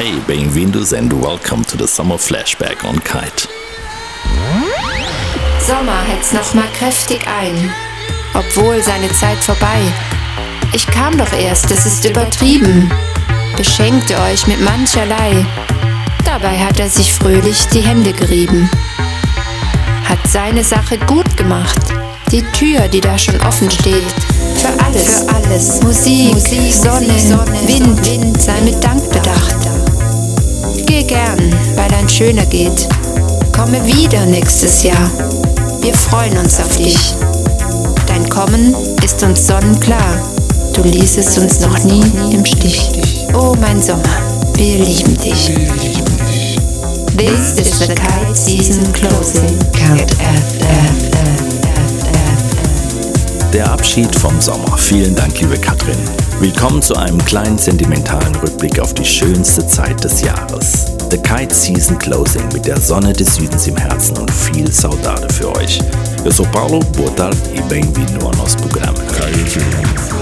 Hey, bem-vindos and welcome to the Summer Flashback on Kite. Sommer hetzt noch mal kräftig ein, obwohl seine Zeit vorbei. Ich kam doch erst, es ist übertrieben. Beschenkte euch mit mancherlei. Dabei hat er sich fröhlich die Hände gerieben. Hat seine Sache gut gemacht. Die Tür, die da schon offen steht. Für alles, für alles. Musik, Musik Sonne, Sonne, Wind, Wind, sei mit Dank bedacht. Geh gern, weil ein schöner geht. Komme wieder nächstes Jahr. Wir freuen uns auf dich. Dein Kommen ist uns sonnenklar. Du ließest uns noch nie im Stich. Oh mein Sommer, wir lieben dich. This is the kite season closing. Count Der Abschied vom Sommer. Vielen Dank, liebe Katrin. Willkommen zu einem kleinen sentimentalen Rückblick auf die schönste Zeit des Jahres. The Kite Season Closing mit der Sonne des Südens im Herzen und viel Saudade für euch. Eu sou Paulo, boa tarde e bem-vindo ao nosso programa. Oh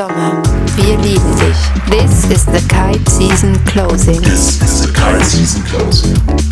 Sommer, wir lieben dich. This is the kite season closing. This is the kite season closing.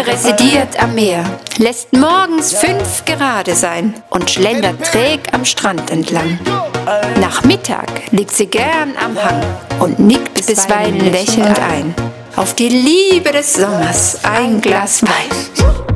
Sonne residiert am Meer, lässt morgens fünf gerade sein und schlendert träg am Strand entlang. Nach Mittag liegt sie gern am Hang und nickt bisweilen lächelnd ein. Auf die Liebe des Sommers ein Glas Wein.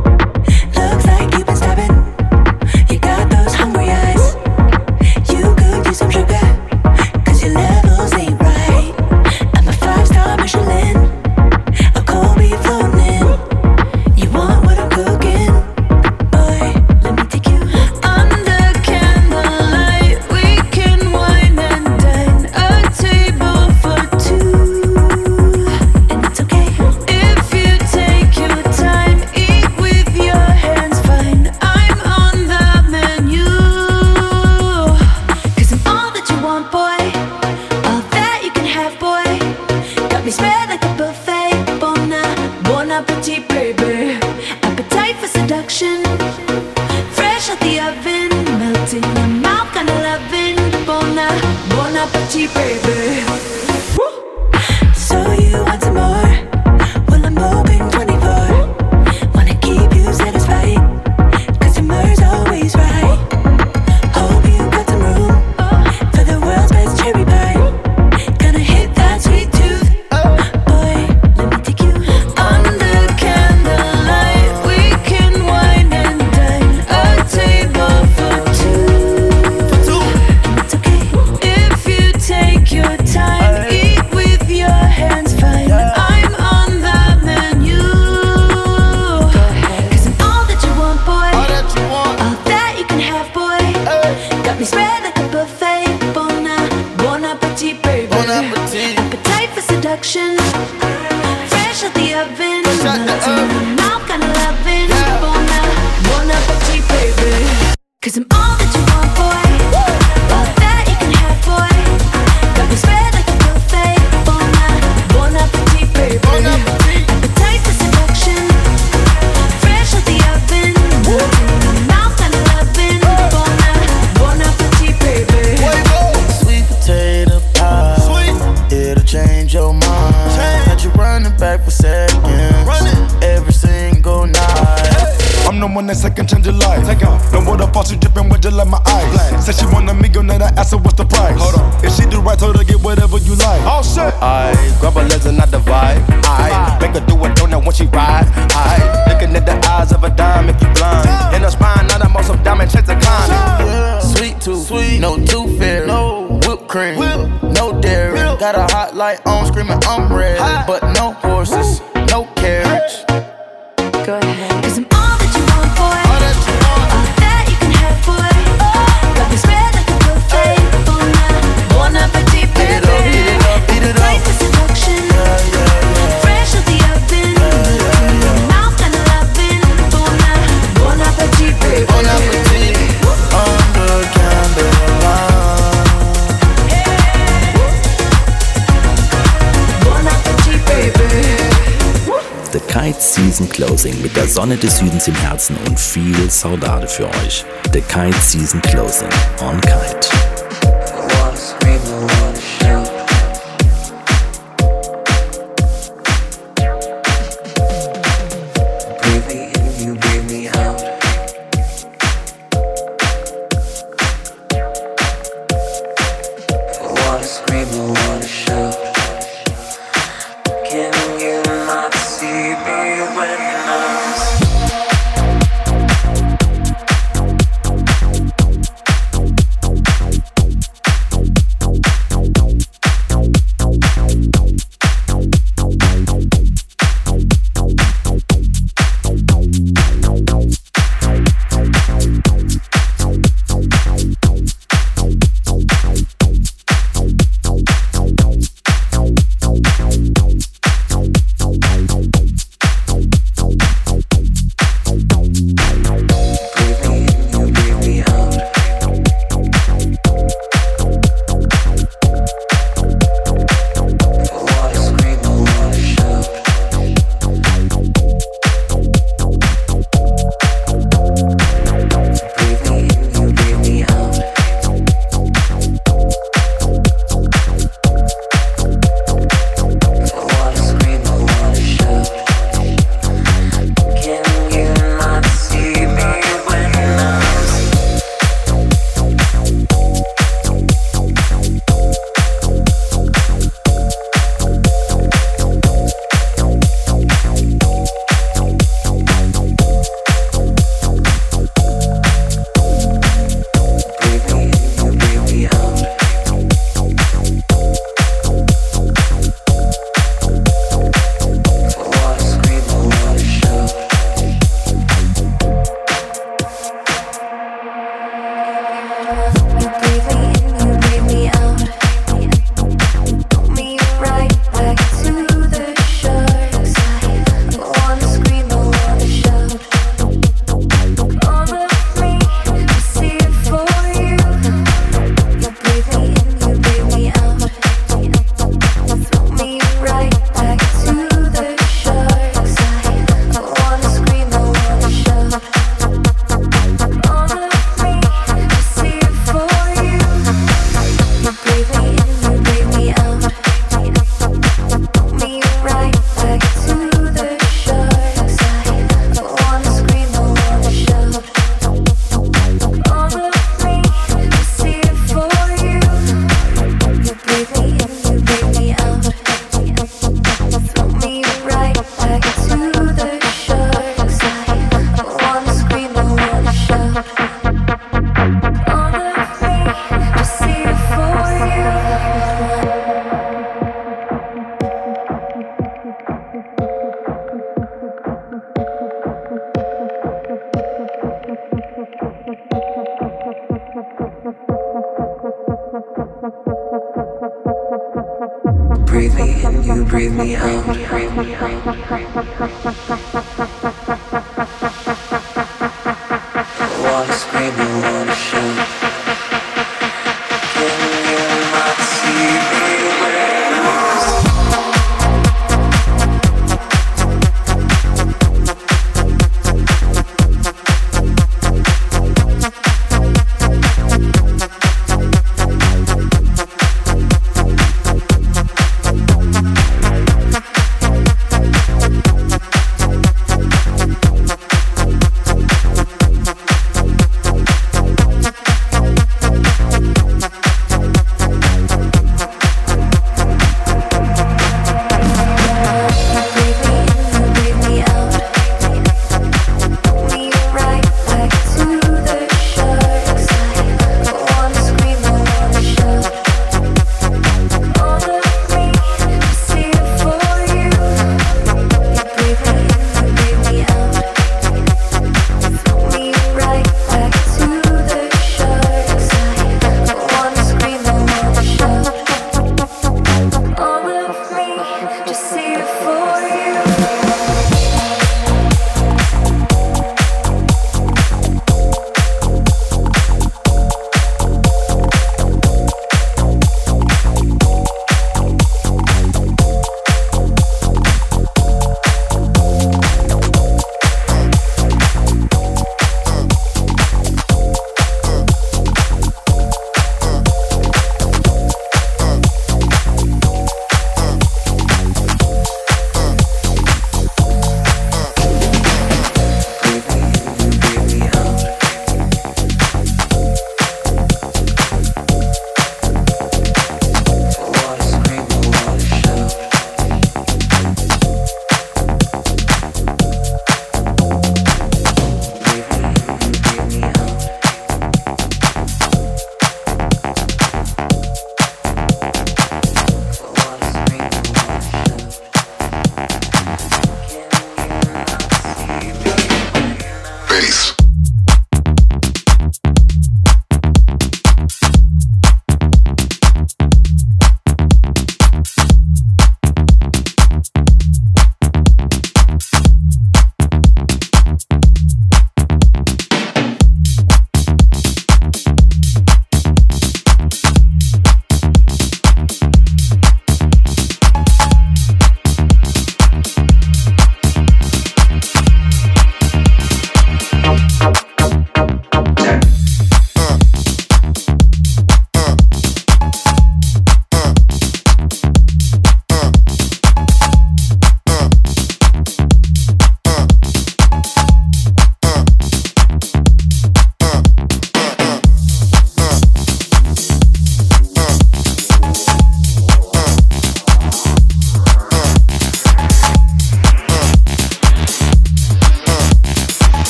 Sonne des Südens im Herzen und viel Saudade für euch. The Kite Season Closing on Kite.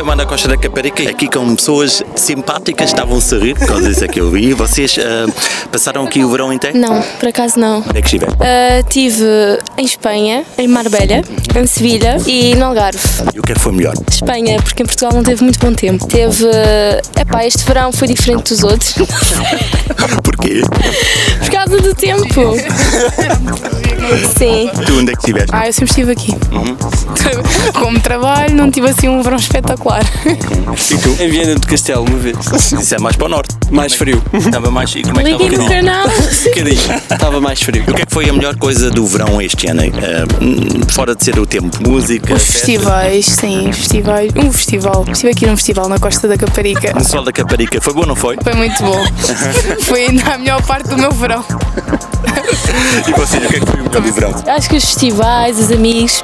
FM da Costa da Caparica, aqui com pessoas simpáticas, estavam a sorrir por causa disso é que eu vi. Vocês eh, passaram aqui o verão inteiro? Não, por acaso não. Onde é que estiveram? Uh, tive em Espanha, em Marbella, em Sevilha e no Algarve. E o que é que foi melhor? Espanha, porque em Portugal não teve muito bom tempo. Teve. Epá, este verão foi diferente dos outros. Porquê? por causa do tempo. Sim. Tu onde é que estiveste? Ah, eu sempre estive aqui. Como trabalho, não tive assim um verão espetacular. E tu? Em Viana do Castelo, uma vez. Isso é mais para o norte. Mais frio. Estava mais e como é que estava? canal. Um bocadinho. Estava mais frio. O que é que foi a melhor coisa do verão este ano? Hum, fora de ser o tempo, música, Os festas? festivais, sim, festivais. Um festival. Estive aqui num festival na Costa da Caparica. No Sol da Caparica, foi bom, não foi? Foi muito bom. Foi ainda a melhor parte do meu verão. E vocês, o que é que foi o melhor do verão? Acho que os festivais, os amigos,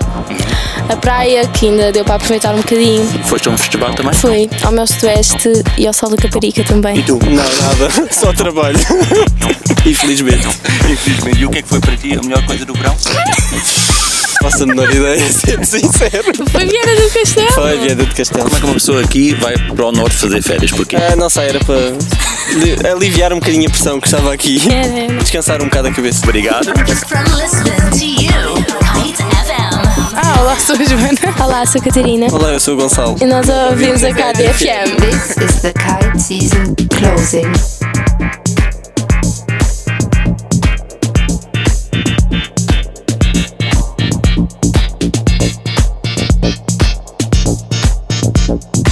a praia, que ainda deu para aproveitar um bocadinho. Foste a um festival também? Foi ao meu sudoeste e ao Sol da Caparica também. E tu? Não, nada. Só trabalho. Infelizmente. Infelizmente. E o que é que foi para ti a melhor coisa do verão? Faço a menor ideia, sendo sincero. Foi Vieira do Castelo. Foi Vieda de Castelo. Como é que uma pessoa aqui vai para o norte fazer férias? Porquê? Ah, não sei, era para li- aliviar um bocadinho a pressão que estava aqui. É, é. Descansar um bocado a cabeça. Obrigado. Ah, olá, sou a Joana. Olá, sou a Catarina. Olá, eu sou o Gonçalo. E nós ouvimos a KDFM. This is the kite season closing. You.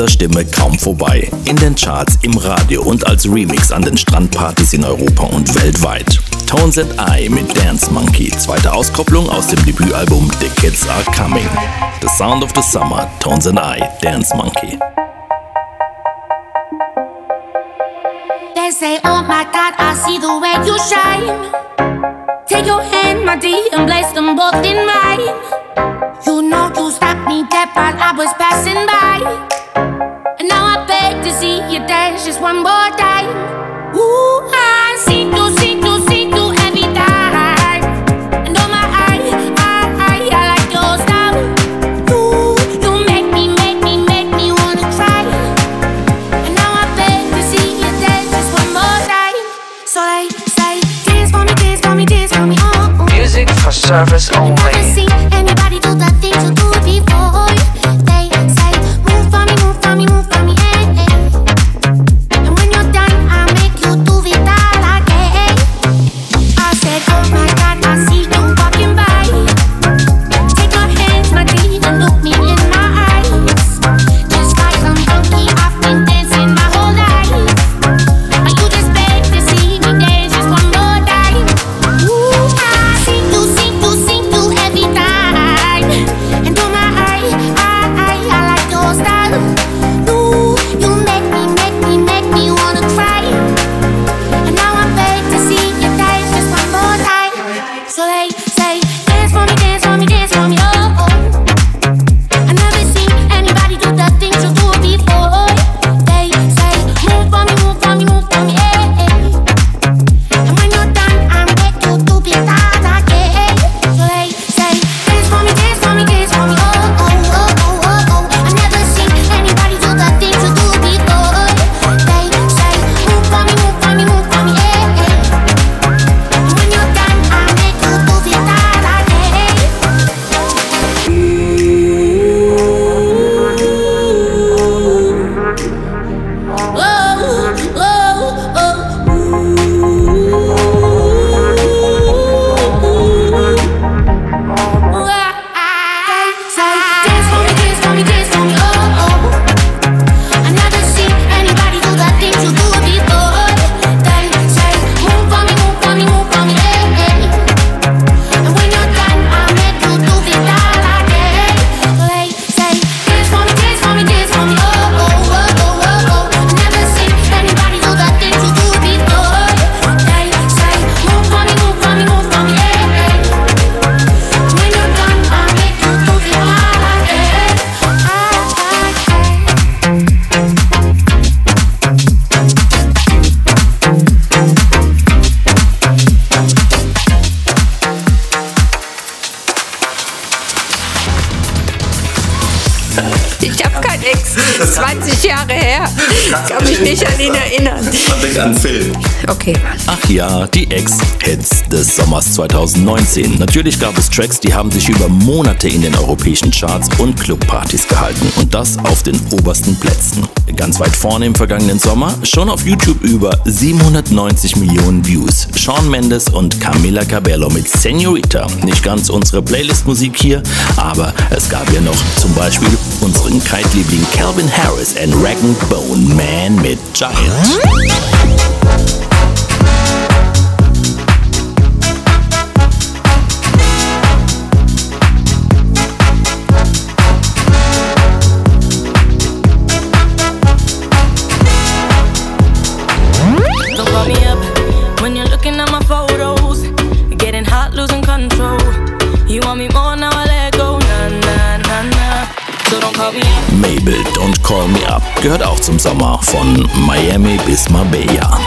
Dieser Stimme kaum vorbei. In den Charts, im Radio und als Remix an den Strandpartys in Europa und weltweit. Tones and I mit Dance Monkey, zweite Auskopplung aus dem Debütalbum The Kids Are Coming. The Sound of the Summer, Tones and I, Dance Monkey. They say, Oh my God, I see the way you shine. Take your hand, my dear, and place them both in mine. You know you stopped me dead while I was passing by. And now I beg to see you dance just one more time. Ooh, I see you, see you, see you every time. And oh my, I, I, I, I like your style. Ooh, you make me, make me, make me wanna cry. And now I beg to see you dance just one more time. So they say, dance for me, dance for me, dance for me, oh, oh. Music for service only. Des Sommers 2019. Natürlich gab es Tracks, die haben sich über Monate in den europäischen Charts und Clubpartys gehalten. Und das auf den obersten Plätzen. Ganz weit vorne im vergangenen Sommer, schon auf YouTube über 790 Millionen Views. Shawn Mendes und Camila Cabello mit Senorita. Nicht ganz unsere Playlist-Musik hier, aber es gab ja noch zum Beispiel unseren Kite-Liebling Calvin Harris and Rag Bone Man mit Giant. Gehört auch zum Sommer von Miami bis Marbella.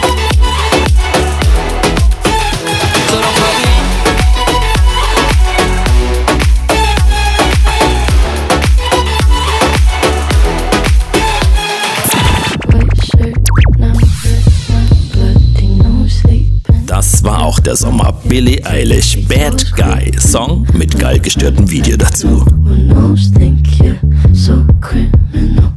Bloody no sleep. der Sommer. Billie Eilish, Bad Guy. Song mit geil gestörtem Video dazu. So criminal.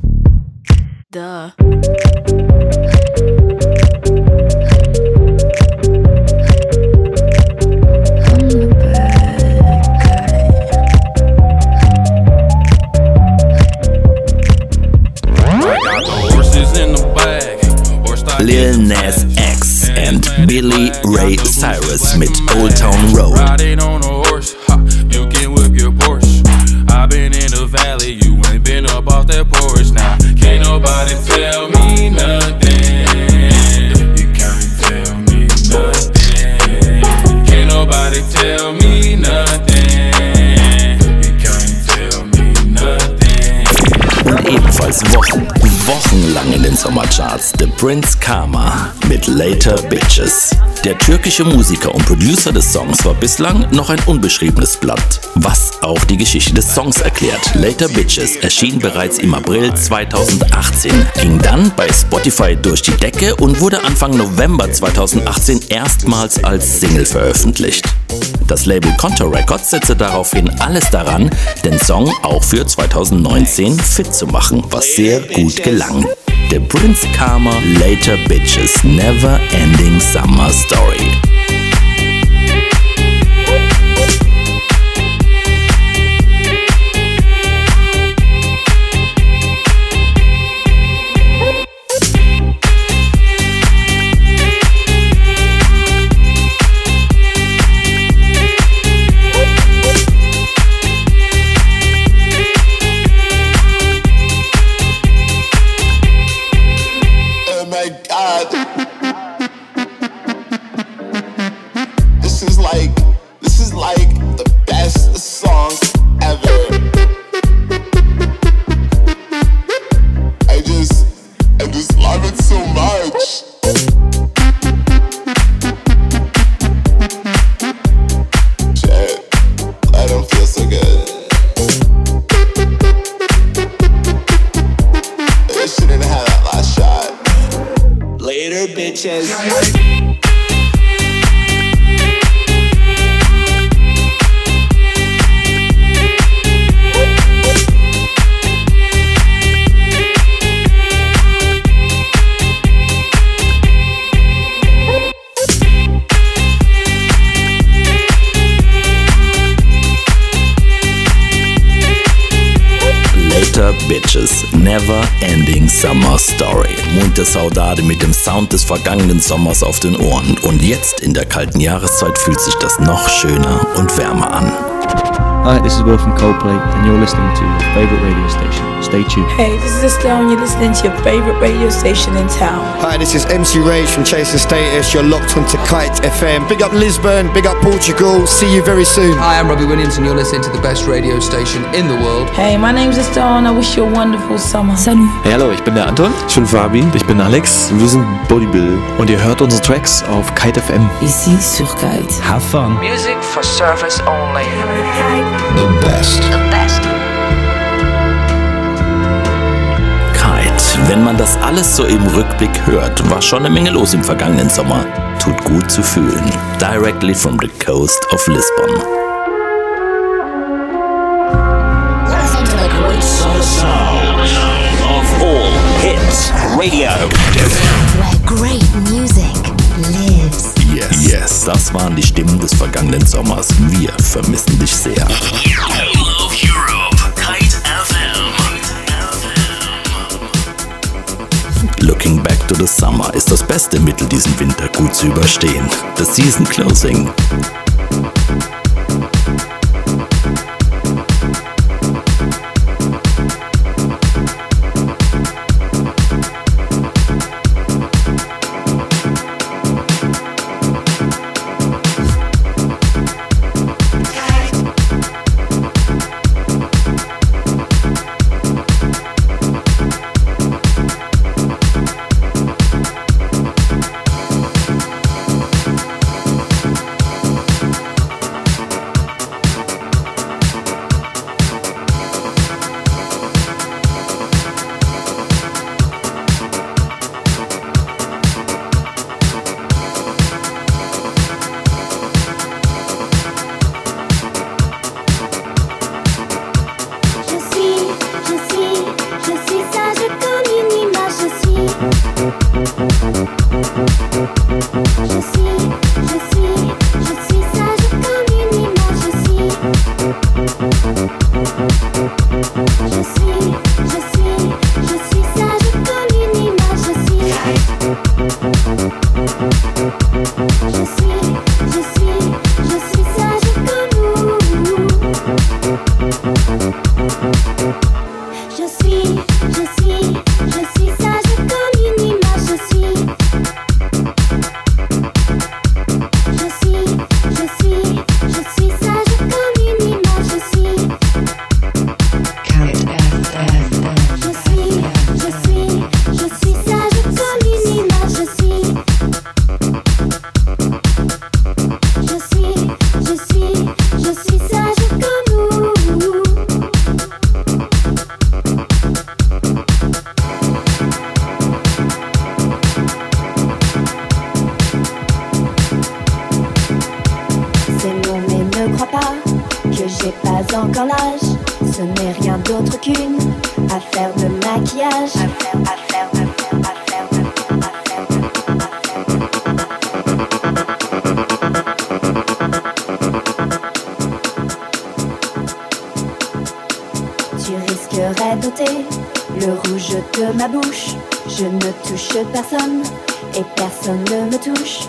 Mit Old Town Road. Riding on a horse, ha, you can whip your Porsche. i been in the valley, you ain't been up off that porch now. Can't nobody tell me nothing. You can't tell me nothing. Can't nobody tell me nothing. You can't tell me nothing. Und ebenfalls Wochen, wochenlang in den Sommercharts The Prince Karma mit Later Bitches. Der türkische Musiker und Producer des Songs war bislang noch ein unbeschriebenes Blatt, was auch die Geschichte des Songs erklärt. Later Bitches erschien bereits im April 2018, ging dann bei Spotify durch die Decke und wurde Anfang November 2018 erstmals als Single veröffentlicht. Das Label Contour Records setzte daraufhin alles daran, den Song auch für 2019 fit zu machen, was sehr gut gelang. The Prince Karma Later Bitches Never Ending Summer Story. Saudade mit dem Sound des vergangenen Sommers auf den Ohren. Und jetzt in der kalten Jahreszeit fühlt sich das noch schöner und wärmer an. Hi, this is Will from Coldplay, and you're listening to your favorite radio station. Stay tuned. Hey, this is Estelle, and you're listening to your favorite radio station in town. Hi, this is MC Rage from Chasing Status. You're locked onto Kite FM. Big up Lisbon, big up Portugal. See you very soon. Hi, I'm Robbie Williams, and you're listening to the best radio station in the world. Hey, my name's Estelle, and I wish you a wonderful summer. Salut. Hey, hallo, ich bin der Anton. Ich bin Fabi. Ich bin Alex. Wir sind Bodybuild. Und ihr hört unsere Tracks auf Kite FM. Ici sur Kite. Have fun. Music for service only. The best. The best. Wenn man das alles so im Rückblick hört, war schon eine Menge los im vergangenen Sommer. Tut gut zu fühlen. Directly from the coast of Lisbon. Welcome to the great summer sound Of all hits radio. where great music lives. Yes. Yes, das waren die Stimmen des vergangenen Sommers. Wir vermissen dich sehr. Looking back to the summer ist das beste Mittel, diesen Winter gut zu überstehen. The Season Closing. le rouge de ma bouche. Je ne touche personne et personne ne me touche.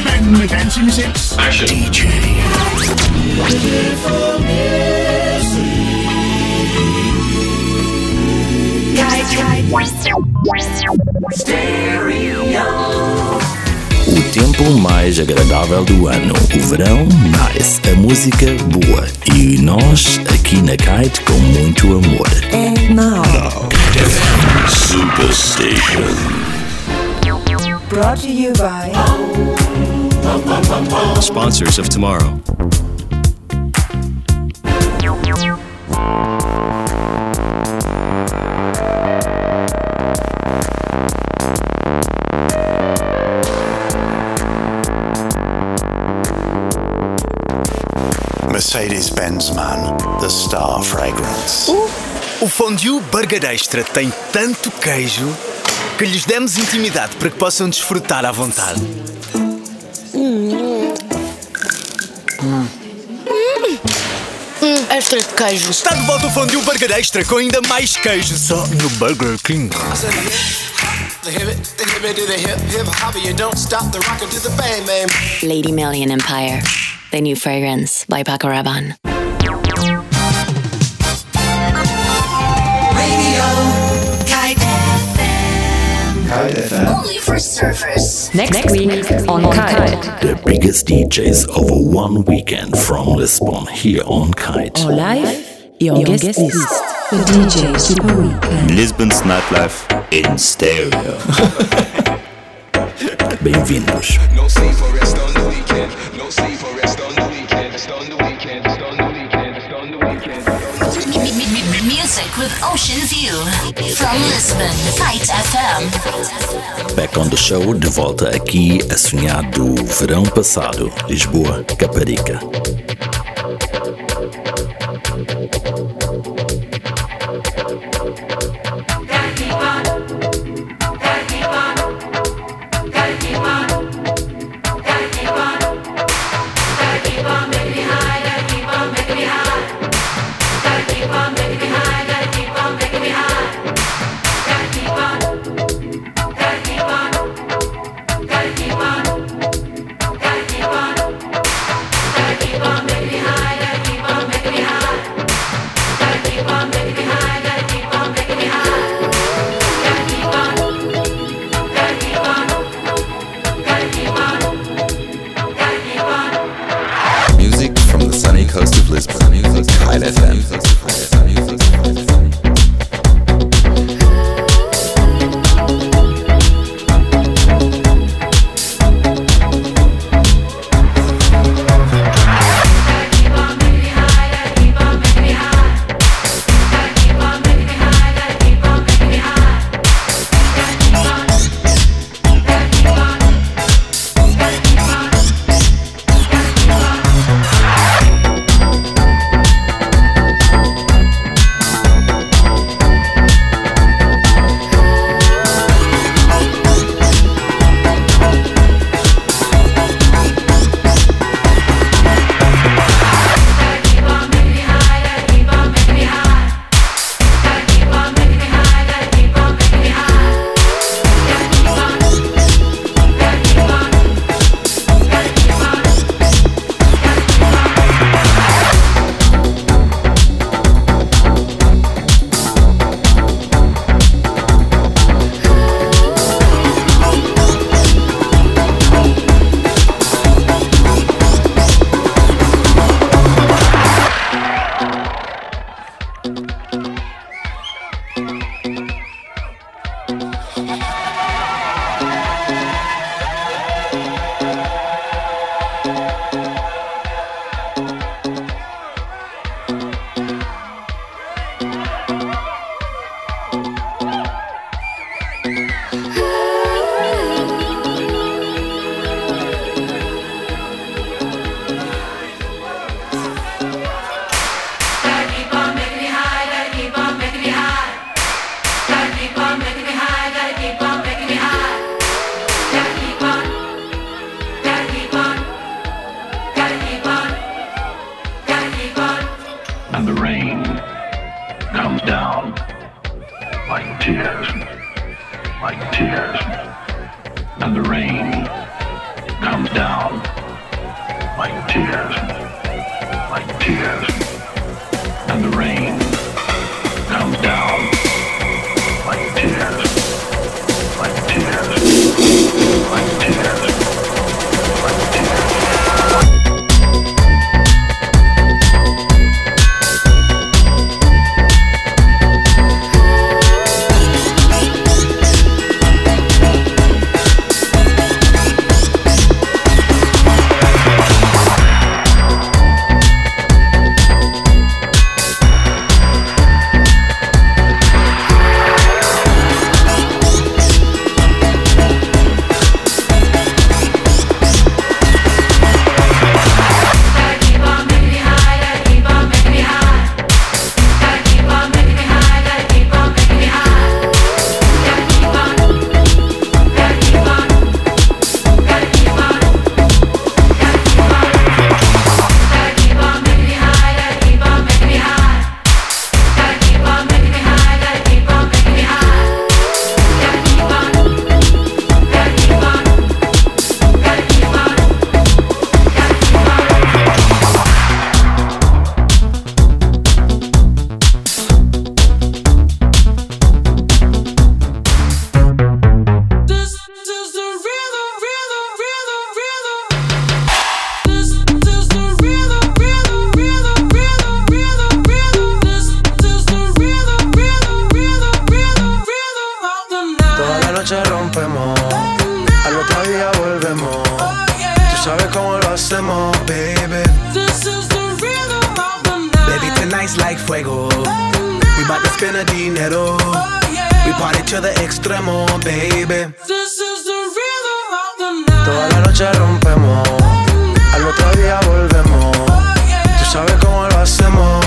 Mix. Action. DJ. O tempo mais agradável do ano, o verão, nice, a música boa e nós aqui na Kite com muito amor. And now, Superstation. brought to you by Sponsors of tomorrow. Mercedes Benz Man, the star fragrance. O fondue Burger Extra tem tanto queijo que lhes demos intimidade para que possam desfrutar à vontade. queijo. Está de volta o de um burger extra com ainda mais queijo. Só no Burger King. Lady Million Empire. The new fragrance by Paco Rabanne. Only for surfers. Next, week on Kite. The biggest DJs over one weekend from Lisbon here on Kite. En live et en guest list. The DJ Super Weekend. Lisbon's nightlife in stereo. Bem-vindos. No sleep for rest on the weekend. No sleep for rest ocean view. From Lisbon, Kite FM. Back on the show, de volta aqui a sonhar do verão passado. Lisboa, Caparica. Fuego. We bout to spend a dinero. We party to the extremo, baby. Toda la noche rompemos, al otro día volvemos. Tú sabes cómo lo hacemos,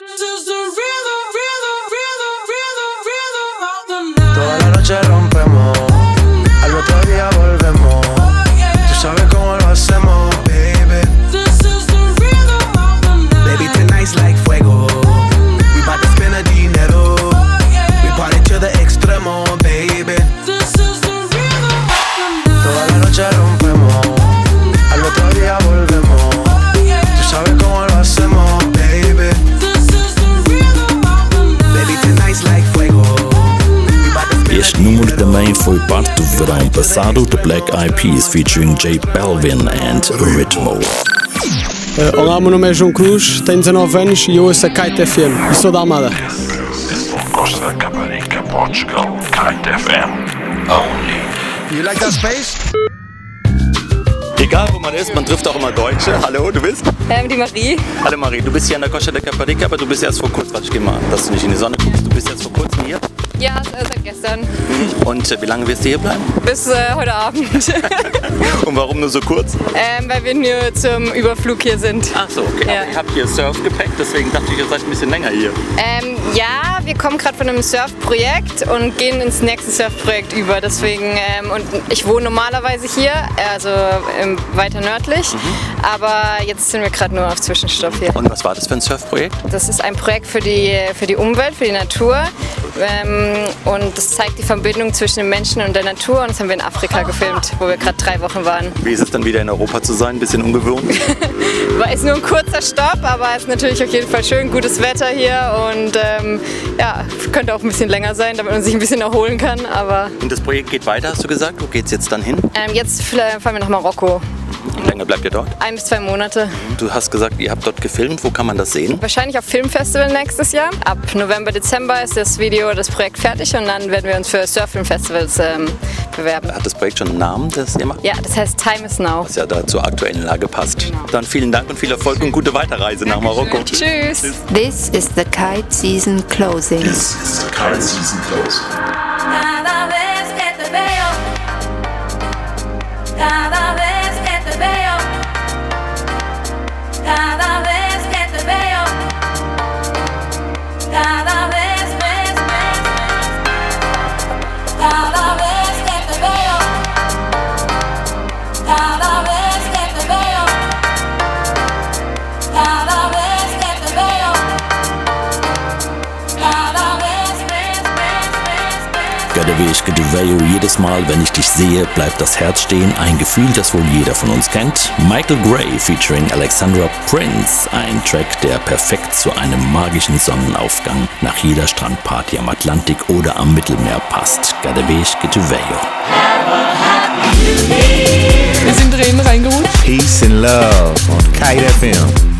Pasado, The Black Eyed Peas featuring J Balvin and Ritmo. Uh, olá, meu nome é João Cruz, tenho 19 anos e eu ouço a Kite FM e sou da Almada. Costa Caparica, Portugal, Kite FM. Only. You like that space? Egal wo man ist, man trifft auch immer Deutsche. Hallo, du bist? Ähm, die Marie. Hallo Marie, du bist hier an der Costa de Caparica, aber du bist erst vor kurzem, warte ich geh mal, dass du nicht in die Sonne guckst, du bist erst vor kurzem hier. Ja, seit gestern. Und äh, wie lange wirst du hier bleiben? Bis äh, heute Abend. Und warum nur so kurz? ähm, weil wir nur zum Überflug hier sind. Ach so, okay. Ja. Aber ihr habt hier Surfgepäck, deswegen dachte ich, ihr seid ein bisschen länger hier. Ähm, ja, wir kommen gerade von einem Surfprojekt und gehen ins nächste Surfprojekt über. Deswegen, ähm, und ich wohne normalerweise hier, also ähm, weiter nördlich. Aber jetzt sind wir gerade nur auf Zwischenstopp hier. Und was war das für ein Surfprojekt? Das ist ein Projekt für die, für die Umwelt, für die Natur. Ähm, und das zeigt die Verbindung zwischen den Menschen und der Natur. Und das haben wir in Afrika gefilmt, wo wir gerade drei Wochen waren. Wie ist es dann wieder in Europa zu sein? Ein bisschen ungewohnt? War ist nur ein kurzer Stopp, aber es ist natürlich auf jeden Fall schön, gutes Wetter hier und ähm, ja, könnte auch ein bisschen länger sein, damit man sich ein bisschen erholen kann. Aber Und das Projekt geht weiter, hast du gesagt? Wo geht's jetzt dann hin? ähm, jetzt fahren wir nach Marokko. Wie lange bleibt ihr dort? Ein bis zwei Monate. Du hast gesagt, ihr habt dort gefilmt. Wo kann man das sehen? Wahrscheinlich auf Filmfestival nächstes Jahr. Ab November, Dezember ist das Video, das Projekt fertig und dann werden wir uns für Surffilmfestivals ähm, bewerben. Hat das Projekt schon einen Namen, das ihr macht? Ja, das heißt Time is Now. Was ja da zur aktuellen Lage passt. Dann vielen Dank und viel Erfolg und gute Weiterreise nach Marokko. Tschüss. This is the kite season closing. This is the kite season closing. Cada vez que te veo, cada vez. Gadeweg Geduveyo, jedes Mal, wenn ich dich sehe, bleibt das Herz stehen. Ein Gefühl, das wohl jeder von uns kennt. Michael Gray featuring Alexandra Prince. Ein Track, der perfekt zu einem magischen Sonnenaufgang nach jeder Strandparty am Atlantik oder am Mittelmeer passt. Gadeweg Geduveyo. Wir sind drin reingerutscht. Peace and love on Kite FM.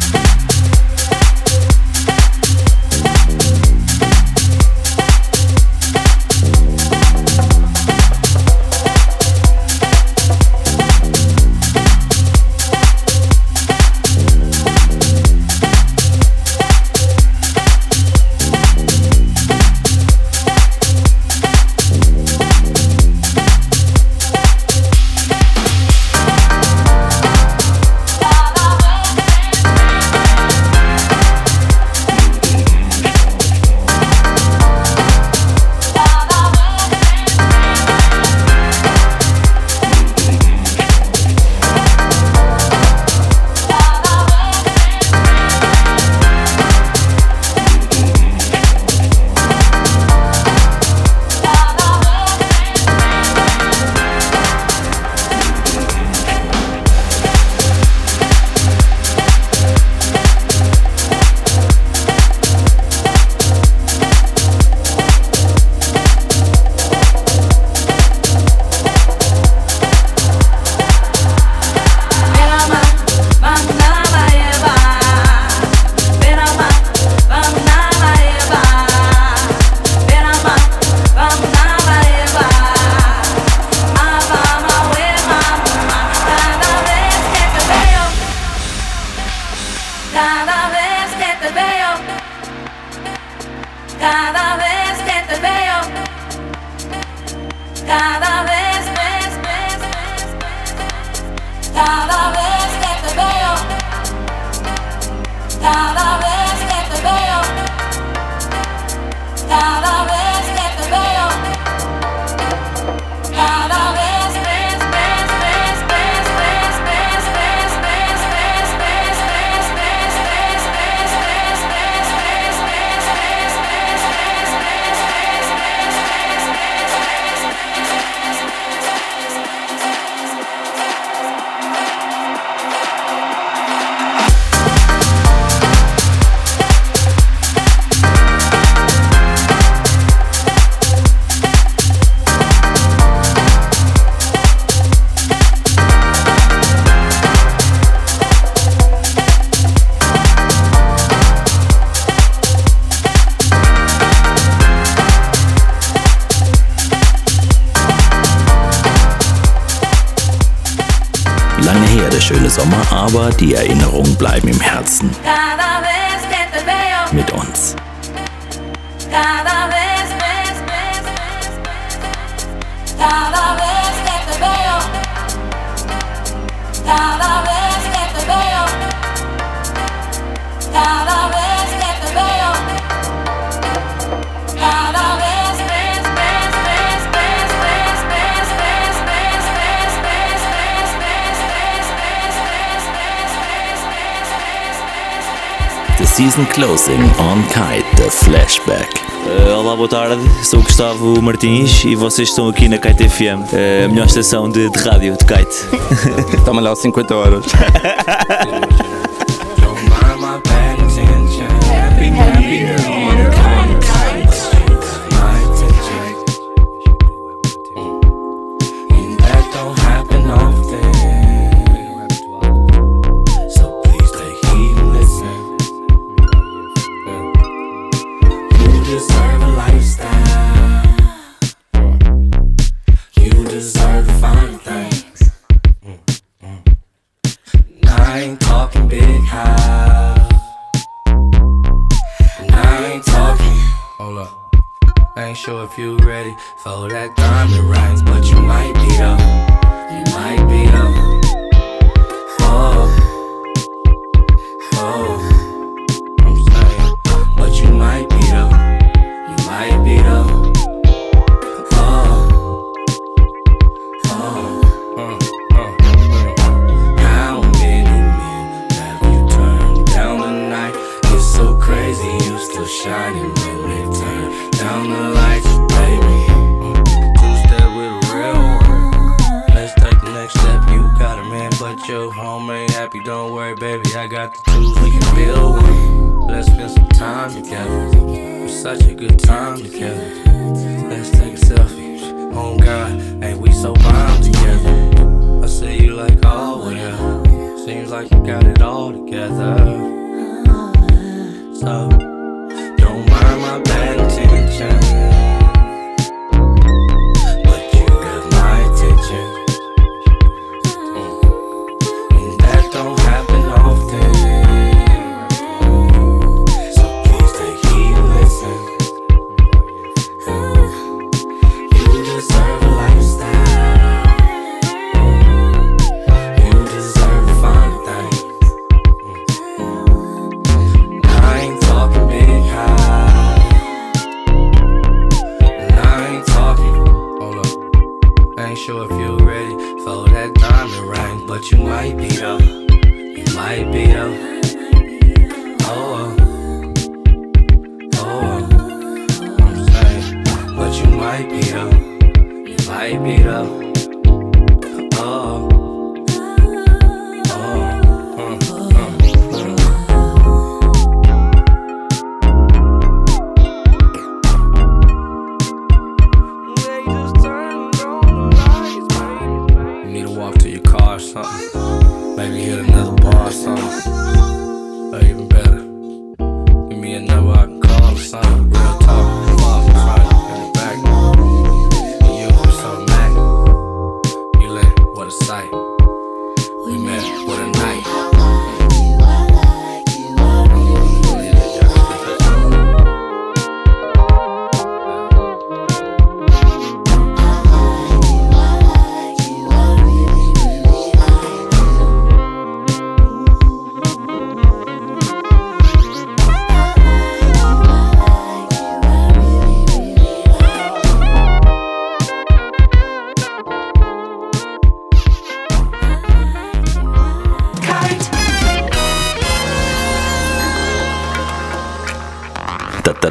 Die Erinnerungen bleiben im Herzen. Mit uns. Cada vez Season Closing on Kite The Flashback. Uh, olá, boa tarde. Sou Gustavo Martins e vocês estão aqui na Kite FM, uh, eh, a melhor estação de, de rádio de kite. Está-me 50 horas.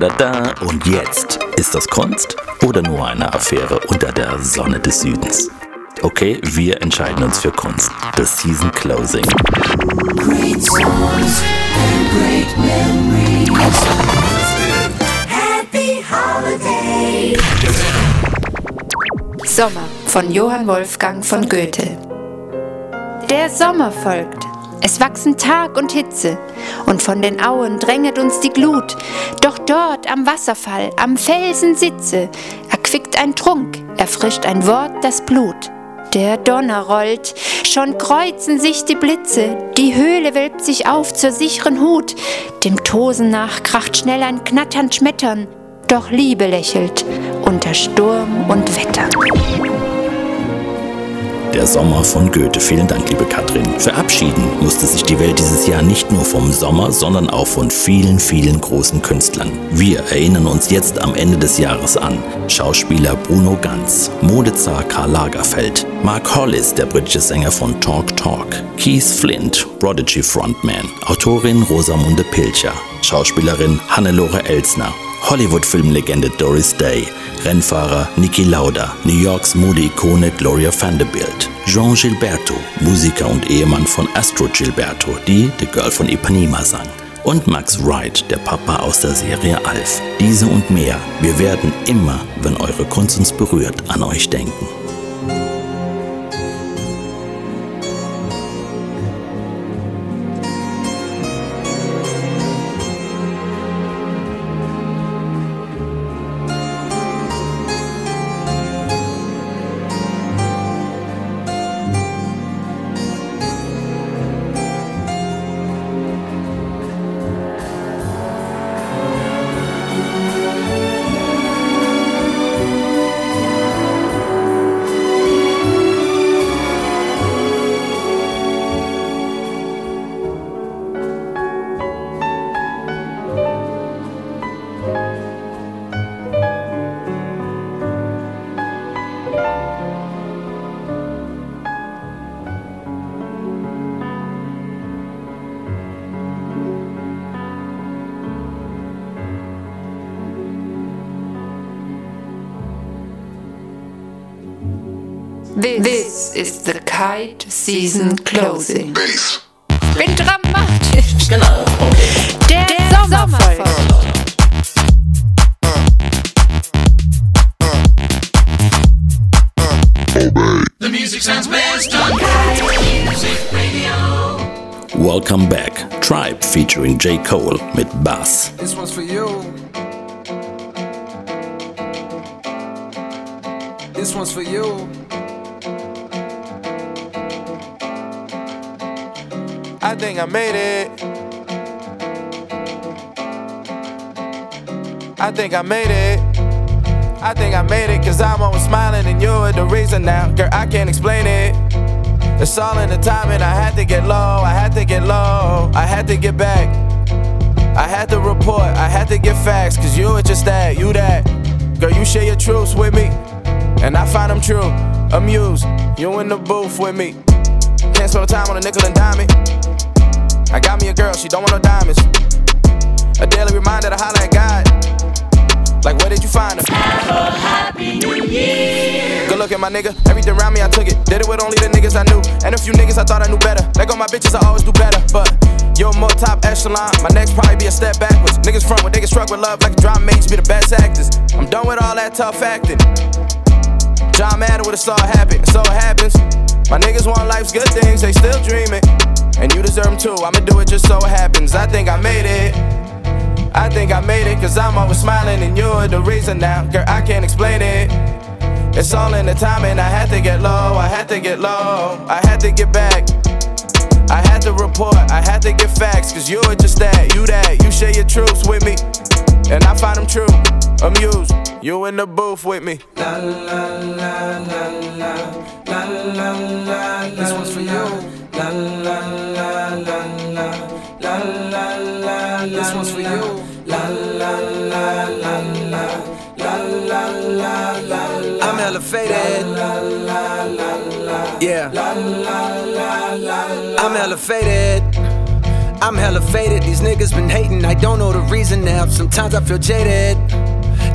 da, da. Und jetzt, ist das Kunst oder nur eine Affäre unter der Sonne des Südens? Okay, wir entscheiden uns für Kunst. Das Season Closing. Great songs and great memories. Happy Holiday. Sommer von Johann Wolfgang von Goethe. Der Sommer folgt. Es wachsen Tag und Hitze und von den Auen dränget uns die Glut. Doch dort am Wasserfall, am Felsen sitze, erquickt ein Trunk, erfrischt ein Wort das Blut. Der Donner rollt, schon kreuzen sich die Blitze, die Höhle wölbt sich auf zur sicheren Hut, dem Tosen nach kracht schnell ein knatternd Schmettern, doch Liebe lächelt unter Sturm und Wetter. Der Sommer von Goethe. Vielen Dank, liebe Katrin. Verabschieden musste sich die Welt dieses Jahr nicht nur vom Sommer, sondern auch von vielen, vielen großen Künstlern. Wir erinnern uns jetzt am Ende des Jahres an. Schauspieler Bruno Ganz, Modezar Karl Lagerfeld, Mark Hollis, der britische Sänger von Talk Talk, Keith Flint, Prodigy Frontman, Autorin Rosamunde Pilcher, Schauspielerin Hannelore Elsner, Hollywood-Filmlegende Doris Day, Rennfahrer Niki Lauda, New Yorks Mode-Ikone Gloria Vanderbilt, Jean Gilberto, Musiker und Ehemann von Astro Gilberto, die The Girl von Ipanema sang. Und Max Wright, der Papa aus der Serie Alf. Diese und mehr. Wir werden immer, wenn eure Kunst uns berührt, an euch denken. This is the kite season closing. Bin dramatisch. Genau, okay. Der, Sommervolk. The music sounds best on Kite Music Radio. Welcome back. Tribe featuring J. Cole mit Bass. This one's for you. This one's for you. I think I made it. I think I made it. I think I made it, cause I'm always smiling and you're the reason now. Girl, I can't explain it. It's all in the timing. I had to get low, I had to get low, I had to get back. I had to report, I had to get facts, cause you were just that, you that. Girl, you share your truths with me, and I find them true. Amused, you in the booth with me. Can't spend time on a nickel and dime. I got me a girl, she don't want no diamonds. A daily reminder to holler at God. Like, where did you find her? A happy new year. Good look at my nigga. Everything around me, I took it. Did it with only the niggas I knew. And a few niggas I thought I knew better. Let go my bitches, I always do better. But you're more top echelon. My next probably be a step backwards. Niggas front when niggas struck with love like a drama mates be the best actors. I'm done with all that tough acting. John Madden would have saw it happen. So it happens. My niggas want life's good things, they still dreaming. And you deserve them too. I'ma do it just so it happens. I think I made it. I think I made it, cause I'm always smiling and you're the reason now. Girl, I can't explain it. It's all in the timing. I had to get low, I had to get low, I had to get back. I had to report, I had to get facts, cause you're just that, you that. You share your truths with me, and I find them true. Amused, you in the booth with me. La la la la la la la la. This one's for you. La la la This one's for you. La la la la la la la la la. I'm elevated. Yeah. I'm elevated. I'm hella faded. These niggas been hating. I don't know the reason now. Sometimes I feel jaded.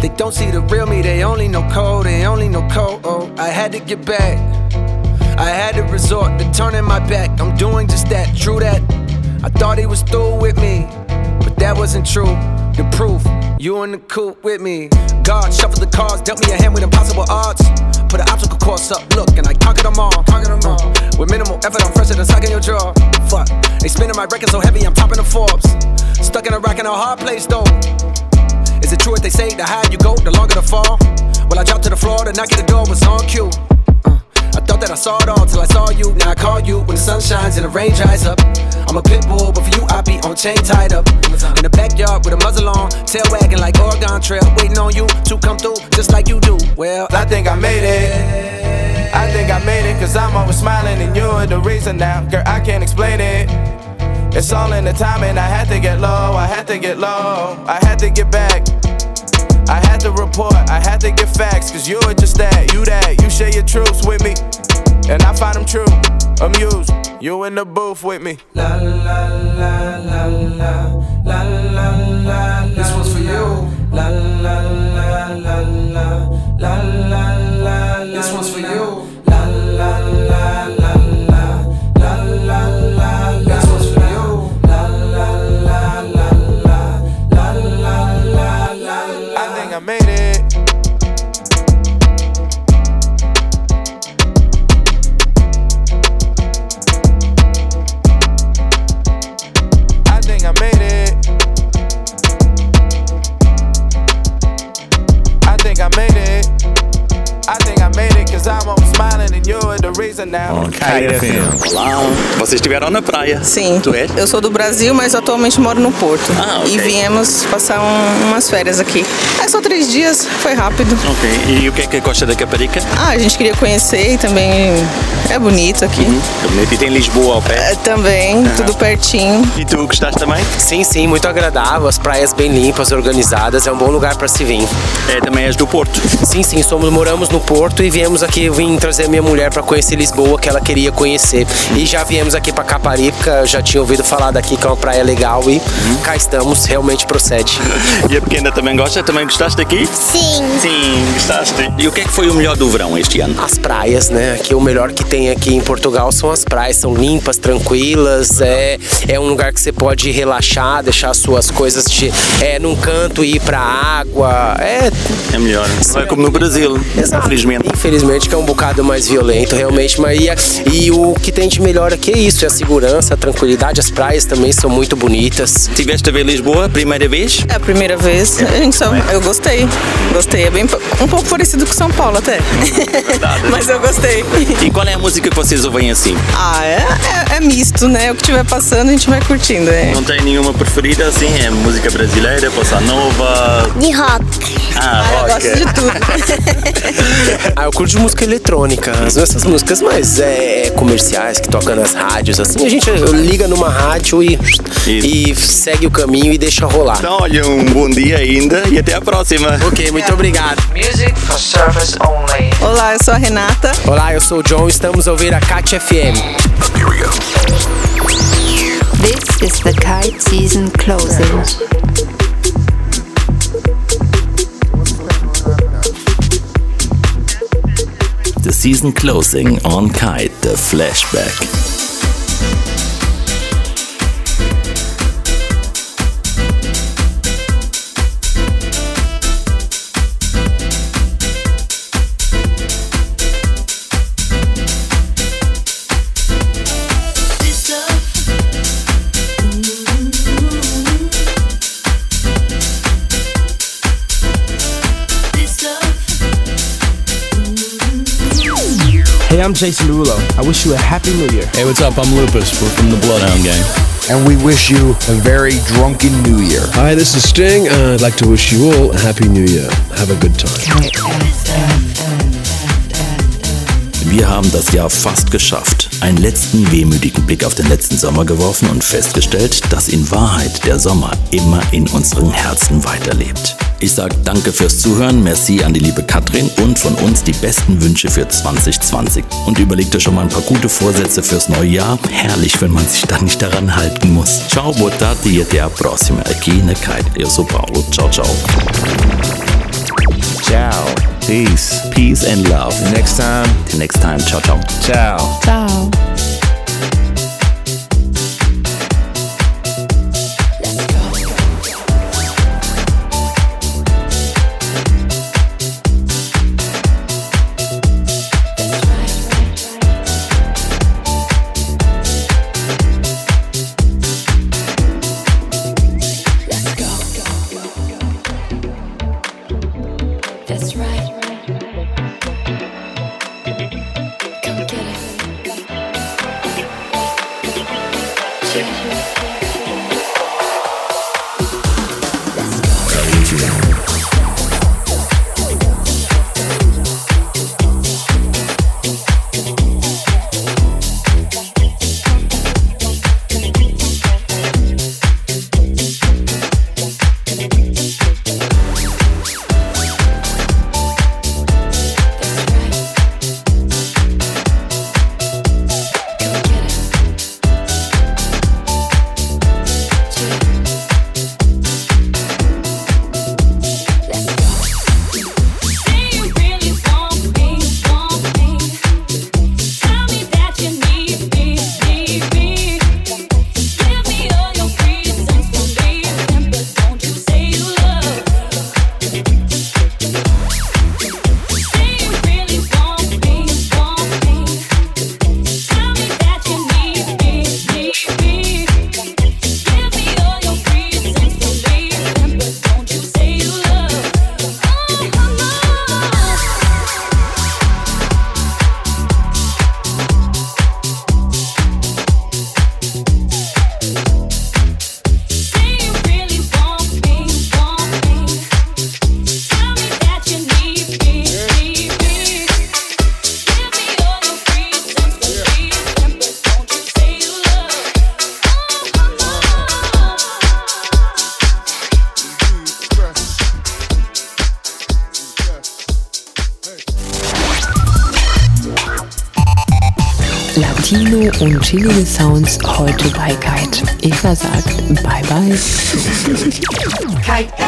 They don't see the real me. They only know code. They only know code. Oh, I had to get back. I had to resort to turning my back. I'm doing just that. True that. I thought he was through with me, that wasn't true. The proof, you in the coop with me. God shuffled the cards, dealt me a hand with impossible odds. Put an obstacle course up, look, and I conquered them all. Conquered them all. Mm. With minimal effort, I'm fresher than sucking your jaw. Fuck, they spinning my record so heavy, I'm topping the Forbes. Stuck in a rack in a hard place though. Is it true what they say? The higher you go, the longer the fall. Well, I dropped to the floor, the knock at the door was on cue. I thought that I saw it all till I saw you. Now I call you when the sun shines and the rain dries up. I'm a pit bull, but for you I be on chain tied up. In the backyard with a muzzle on, tail wagging like Oregon Trail, waiting on you to come through just like you do. Well, I think I made it. I think I made it, cause I'm always smiling and you're the reason now. Girl, I can't explain it. It's all in the timing. I had to get low, I had to get low, I had to get back. I had to report, I had to get facts, cause you're just that, you that, you share your truths with me. And I find them true, amused. You in the booth with me. La la la la la la la la. This one's for you. La la la you're the reason now. Olá, vocês estiveram na praia? Sim. Tu és? Eu sou do Brasil, mas atualmente moro no Porto. Ah, ok. E viemos passar um- umas férias aqui. É só três dias, foi rápido. Ok. E o que é que gosta da Caparica? Ah, a gente queria conhecer e também é bonito aqui. É bonito. E tem Lisboa ao pé? É, também, tudo pertinho. E tu gostaste também? Sim, sim, muito agradável, as praias bem limpas, organizadas, é um bom lugar para se vir. É, também és do Porto? Sim, sim, somos, moramos no Porto e viemos aqui, vim trazer minha mulher para conhecer Lisboa, que ela queria conhecer. E já viemos aqui para Caparica, já tinha ouvido falar daqui que é uma praia legal e cá estamos, realmente procede. E a pequena também gosta? Também gostaste daqui? Sim. Sim, gostaste. E o que é que foi o melhor do verão este ano? As praias, né? Aqui o melhor que tem aqui em Portugal são as praias, são limpas, tranquilas, é, é um lugar que você pode relaxar, deixar suas coisas de, é, num canto e ir pra água. É, É melhor. Não é como no Brasil, infelizmente. Infelizmente que é um bocado mais violento, realmente, mas e, e o que tem de melhor aqui é isso, é a segurança, a tranquilidade, as praias também são muito bonitas. Tiveste a ver Lisboa, primeira vez? É a primeira vez. A gente só, eu gostei. Gostei. É bem um pouco parecido com São Paulo até. Mas eu gostei. E qual é a música que vocês ouvem assim? Ah, é, é, é misto, né? O que estiver passando a gente vai curtindo. É. Não tem nenhuma preferida assim? É música brasileira, bossa nova? De rock. Ah, eu rock. gosto de tudo. Ah, eu curto de música eletrônica, as- essas músicas mais é, comerciais que tocam nas rádios, assim, a gente liga numa rádio e, e segue o caminho e deixa rolar. Então, olha, um bom dia ainda e até a próxima. Ok, muito obrigado. Music for service only. Olá, eu sou a Renata. Olá, eu sou o John, estamos a ouvir a Cat FM. This is the kite season closing. The season closing on Kite, the flashback. Jason Derulo. I wish you a happy new year. Hey, what's up? I'm Lupus. We're from the Bloodhound Gang. And we wish you a very drunken new year. Hi, this is Sting. Uh, I'd like to wish you all a happy new year. Have a good time. Wir haben das Jahr fast geschafft. Einen letzten wehmütigen Blick auf den letzten Sommer geworfen und festgestellt, dass in Wahrheit der Sommer immer in unseren Herzen weiterlebt. Ich sage danke fürs Zuhören, merci an die liebe Katrin und von uns die besten Wünsche für 2020. Und überlegt euch schon mal ein paar gute Vorsätze fürs neue Jahr. Herrlich, wenn man sich dann nicht daran halten muss. Ciao, boa tarde e até a próxima. Aqui na Kite. Eu sou Paulo. Ciao, ciao. Ciao. Peace. Peace and love. Next time. Till next time. Ciao, ciao. Ciao. Ciao. Chillige Sounds heute bei Kite. Eva sagt Bye Bye. Kite